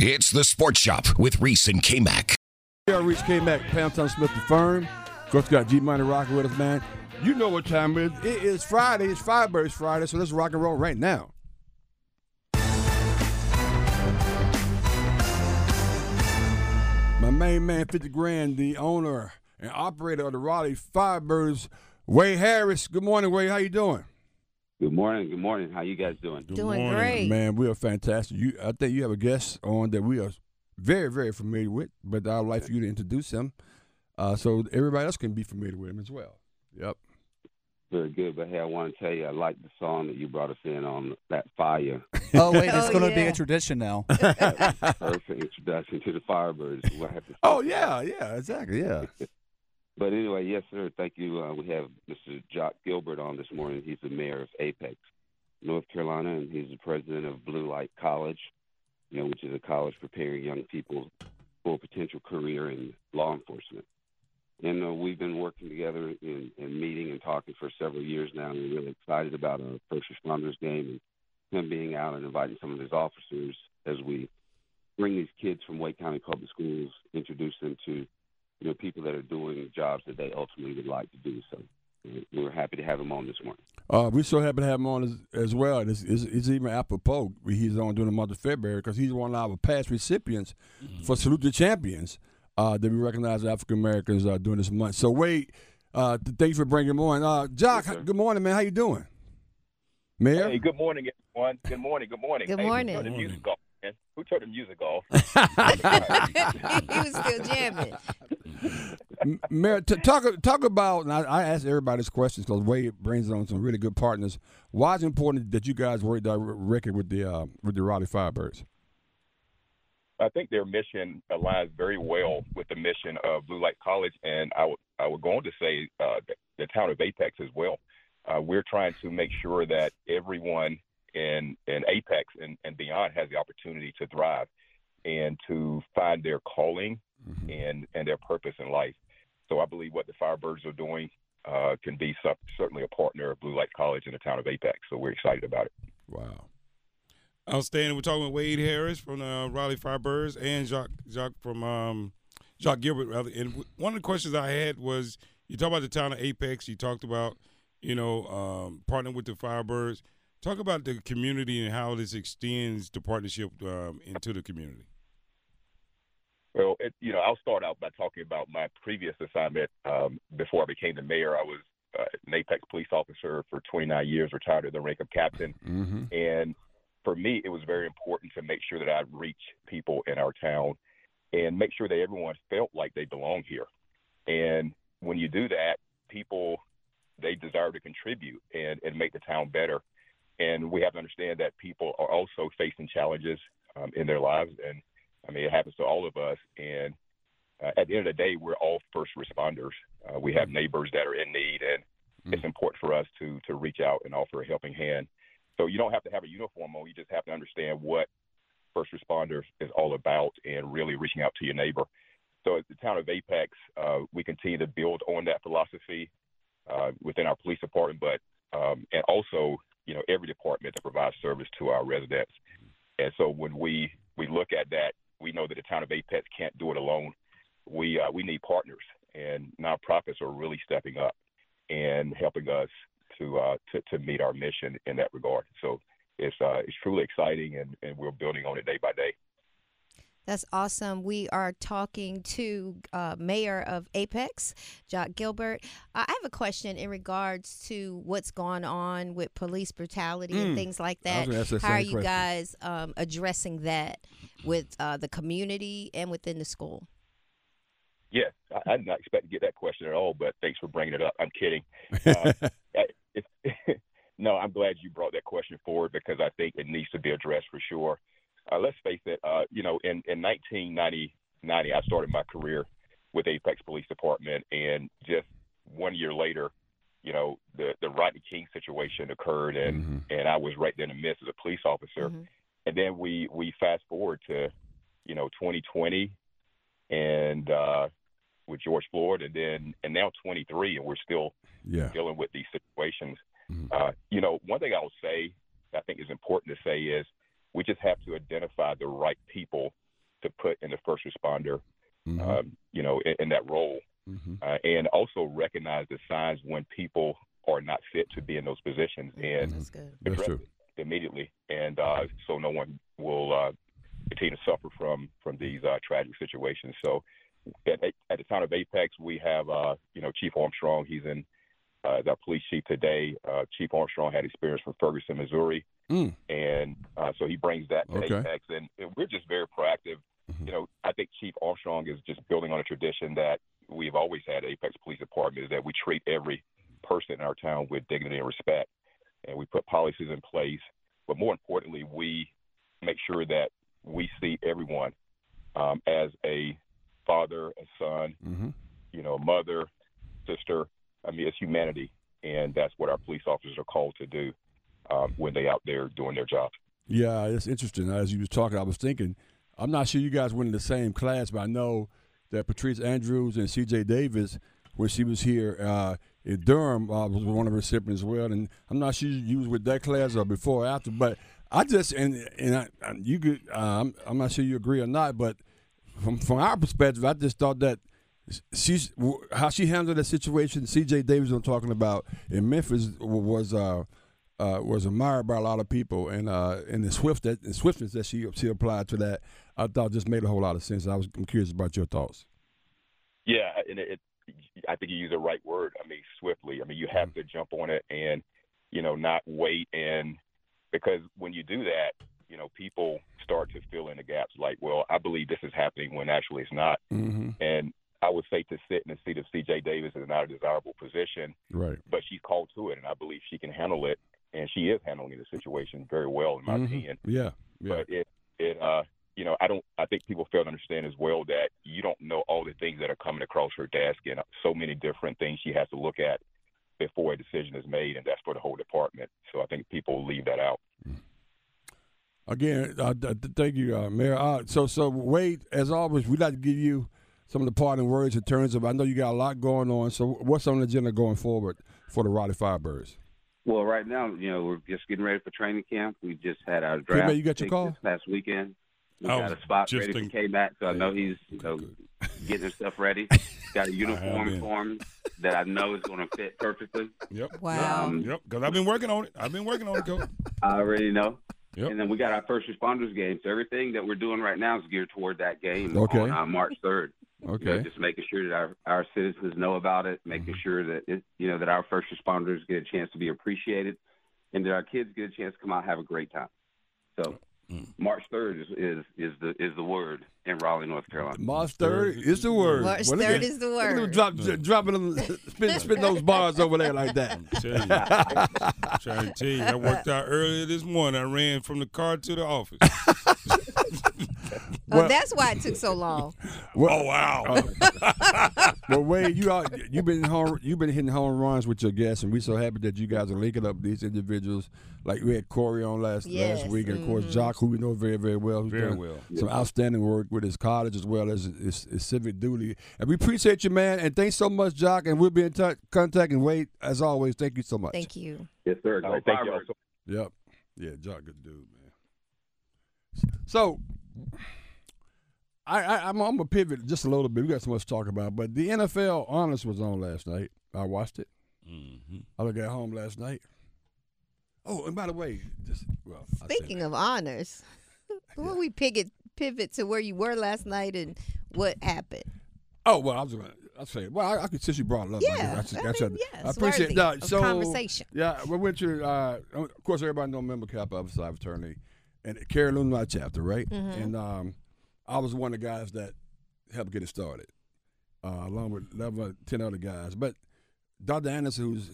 It's the Sports Shop with Reese and K Mac. Are Reese K Mac, Poundtown Smith the Firm. Of course, got G Money rocking with us, man. You know what time it is. It is Friday. It's Firebirds Friday, so let's rock and roll right now. My main man, 50 Grand, the owner and operator of the Raleigh Firebirds, Wade Harris. Good morning, Wade. How you doing? Good morning. Good morning. How you guys doing? Good Doing morning, great. man. We are fantastic. You, I think you have a guest on that we are very, very familiar with, but I'd like for you to introduce him, uh, so everybody else can be familiar with him as well. Yep. Very good. But hey, I want to tell you, I like the song that you brought us in on that fire. Oh wait, it's Oh, going to be a tradition now. Perfect introduction to the Firebirds. We'll have to Oh yeah, yeah, exactly, yeah. But anyway, yes, sir. Thank you. Uh, we have Mr. Jacques Gilbert on this morning. He's the mayor of Apex, North Carolina, and he's the president of Blue Light College, you know, which is a college preparing young people for a potential career in law enforcement. And uh, we've been working together and meeting and talking for several years now, and we're really excited about our first responders game and him being out and inviting some of his officers as we bring these kids from Wake County Public Schools, introduce them to you know, people that are doing jobs that they ultimately would like to do. So uh, we're happy to have him on this morning. Uh, we're so happy to have him on as, as well. It's, it's, it's even apropos he's on during the month of February because he's one of our past recipients for Salute the Champions uh, that we recognize African Americans uh, during this month. So Wade, uh, th- thanks for bringing him on. Uh, Jacques, Yes, good morning, man. How you doing? Mayor? Hey, good morning, everyone. Good morning. Good morning. Good hey, morning. Who turned the music off? Man? Who turned the music off? he was still jamming. M- Mayor, t- talk talk about. And I, I ask everybody this question because Wade brings on some really good partners. Why is it important that you guys work directly with the uh, with the Raleigh Firebirds? I think their mission aligns very well with the mission of Blue Light College, and I would I would go on to say uh, the, the town of Apex as well. Uh, we're trying to make sure that everyone in in Apex and, and beyond has the opportunity to thrive and to find their calling and and their purpose in life. So I believe what the Firebirds are doing uh, can be certainly a partner of Blue Light College in the town of Apex. So we're excited about it. Wow. Outstanding. We're talking with Wade Harris from the Raleigh Firebirds and Jacques, Jacques from um, Jacques Gilbert. Rather. And w- one of the questions I had was you talked about the town of Apex. You talked about, you know, um, partnering with the Firebirds. Talk about the community and how this extends the partnership um, into the community. Well, it, you know, I'll start out by talking about my previous assignment. Um, before I became the mayor, I was uh, an Apex police officer for 29 years, retired at the rank of captain. Mm-hmm. And for me, it was very important to make sure that I reach people in our town and make sure that everyone felt like they belong here. And when you do that, people they desire to contribute and, and make the town better. And we have to understand that people are also facing challenges um, in their lives, and I mean it happens to all of us. And uh, at the end of the day, we're all first responders. Uh, we have neighbors that are in need, and it's important for us to to reach out and offer a helping hand. So you don't have to have a uniform on. You just have to understand what first responders is all about, and really reaching out to your neighbor. So at the town of Apex, uh, we continue to build on that philosophy uh, within our police department, but um, and also you know every department that provides service to our residents. And so when we we look at that, we know that the town of Apex can't do it alone. We uh, we need partners, and nonprofits are really stepping up and helping us to uh, to, to meet our mission in that regard. So it's uh, it's truly exciting, and, and we're building on it day by day. That's awesome. We are talking to uh, Mayor of Apex, Jacques Gilbert. Uh, I have a question in regards to what's going on with police brutality Mm. and things like that. gonna ask that How are you question. guys um, addressing that with uh, the community and within the school? Yeah, I, I did not expect to get that question at all, but thanks for bringing it up. I'm kidding. Uh, it's, no, I'm glad you brought that question forward because I think it needs to be addressed for sure. Uh, let's face it, uh, you know, in, in 1990, 90, I started my career with Apex Police Department, and just one year later, you know, the the Rodney King situation occurred, and Mhm. and I was right there in the midst as a police officer. Mhm. And then we we fast forward to, you know, 2020, and uh, with George Floyd, and then and now 23, and we're still Yeah. dealing with these situations. Mhm. Uh, you know, one thing I'll say I think is important to say is we just have to identify the right people to put in the first responder, Mhm. um, you know, in, in that role, Mhm. uh, and also recognize the signs when people are not fit to be in those positions and That's good. That's address true. it immediately, and uh, so no one will uh, continue to suffer from from these uh, tragic situations. So, at, at the town of Apex, we have uh, you know Chief Armstrong. He's in uh, the police chief today. Uh, chief Armstrong had experience from Ferguson, Missouri, Mm. and uh, so he brings that to Okay. Apex, and, and we're just very proactive. Mhm. You know, I think Chief Armstrong is just building on a tradition that we've always had at Apex Police Department is that we treat every person in our town with dignity and respect, and we put policies in place. But more importantly, we make sure that we see everyone um, as a father, a son, Mhm. you know, a mother, sister. I mean, it's humanity, and that's what our police officers are called to do um, when they out there doing their job. Yeah, it's interesting. As you was talking, I was thinking, I'm not sure you guys went in the same class, but I know that Patrice Andrews and C.J. Davis, when she was here uh, in Durham, uh, was one of the recipients as well. And I'm not sure you was with that class or before or after, but I just and and I, you could. Uh, I'm, I'm not sure you agree or not, but from from our perspective, I just thought that she's how she handled that situation. C.J. Davis, I'm talking about in Memphis, was. Uh, uh, was admired by a lot of people, and uh, and the swift that the swiftness that she she applied to that, I thought just made a whole lot of sense. I was I'm curious about your thoughts. Yeah, and it, it I think you use the right word. I mean, swiftly. I mean, you have Mm-hmm. to jump on it and you know not wait and because when you do that, you know, people start to fill in the gaps. Like, well, I believe this is happening when actually it's not. Mm-hmm. And I would say to sit in the seat of C.J. Davis is not a desirable position, Right. but she's called to it, and I believe she can handle it, and she is handling the situation very well, in my Mhm. opinion. Yeah. Yeah. But it, it, uh, you know, I don't. I think people fail to understand as well that you don't know all the things that are coming across her desk, and so many different things she has to look at before a decision is made, and that's for the whole department. So I think people leave that out. Again, uh, th- th- thank you, uh, Mayor. Uh, so so Wade, as always, we'd like to give you some of the parting words in terms of. I know you got a lot going on. So what's on the agenda going forward for the Raleigh Firebirds? Well, right now, you know, we're just getting ready for training camp. We just had our Hey, draft. man, you got your call? last weekend. We I got a spot just ready thinking- for K-Mac, so I know he's you know, good. getting himself ready. Got a uniform been. for him that I know is going to fit perfectly. Yep. Wow. Um, Yep. Because I've been working on it. I've been working on it, Coach. I already know. Yep. And then we got our first responders game. So everything that we're doing right now is geared toward that game Okay. on uh, March 3rd. You know, Okay. just making sure that our, our citizens know about it, making sure that it, you know that our first responders get a chance to be appreciated, and that our kids get a chance to come out and have a great time. So Mm. March third is, is is the is the word in Raleigh, North Carolina. March third is the word. March Well, look 3rd at- is the look at them word. Drop, dropping them, spin, spin those bars over there like that. Tell you. I'm trying to tell you, I worked out earlier this morning. I ran from the car to the office. Oh, Well- that's why it took so long. Well, oh wow! well, Wade, you out, you've been home, you've been hitting home runs with your guests, and we're so happy that you guys are linking up these individuals. Like we had Corey on last Yes, last week, and of course mhm. Jacques, who we know very very well, who's Very done well. some outstanding work with his college as well as his, his civic duty. And we appreciate you, man, and thanks so much, Jacques. And we'll be in touch, contact. And Wade, as always, thank you so much. Thank you. Yes, sir. All thank you. Firebirds. all so Yep. Yeah, Jacques, good dude, man. So, I, I I'm, I'm gonna pivot just a little bit. We got so much to talk about, but the NFL Honors was on last night. I watched it. Mhm. I looked at home last night. Oh, and by the way, just well, Speaking of honors, what we pick it pivot to where you were last night and what happened. Oh well, I was gonna. I say, well, I, I could since you brought it up. Yeah, I, guess I that's, mean, that's, yeah, I appreciate that. of So conversation. Yeah, we went to. Uh, of course, everybody know member Kappa Alpha Psi fraternity, and Cary my chapter, right? Mhm. And um, I was one of the guys that helped get it started, uh, along with 11, 10 other guys. But Dr. Anderson, who's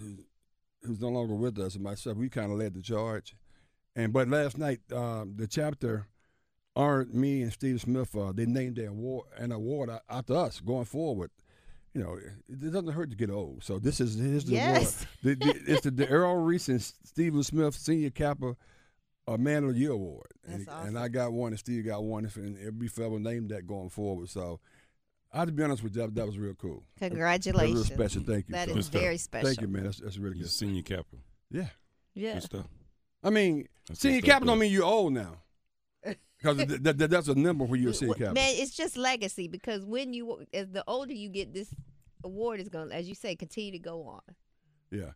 who's- no longer with us, and myself, we kind of led the charge. And but last night, um, the chapter honored me and Steve Smith. Uh, they named their award an award after us going forward. You know, it, it doesn't hurt to get old. So this is the Yes. award. The, the, it's the, the Earl Reese and Stephen Smith Senior Kappa uh, Man of the Year Award. That's and, and I got one, and Steve got one, and every fellow named that going forward. So I have to be honest with you, that, that was real cool. That was Congratulations. real special. Thank you. That so. is very special. Thank you, man. That's, that's really He's a good. senior Kappa. Yeah. Yeah. Good stuff. I mean, That's senior good stuff, captain don't mean you're old now. Because th- th- th- that's a number when you're a senior W- captain. Man, it's just legacy because when you, as the older you get, this award is going, to as you say, continue to go on. Yeah.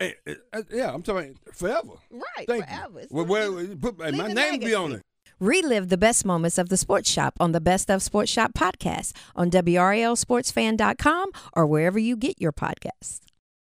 Hey, eh, eh, yeah, I'm talking forever. Right, Thank forever. you. It's Well, gonna well, put, leave my a name be on it. Relive the best moments of the Sports Shop on the Best of Sports Shop podcast on WRALSportsFan.com or wherever you get your podcasts.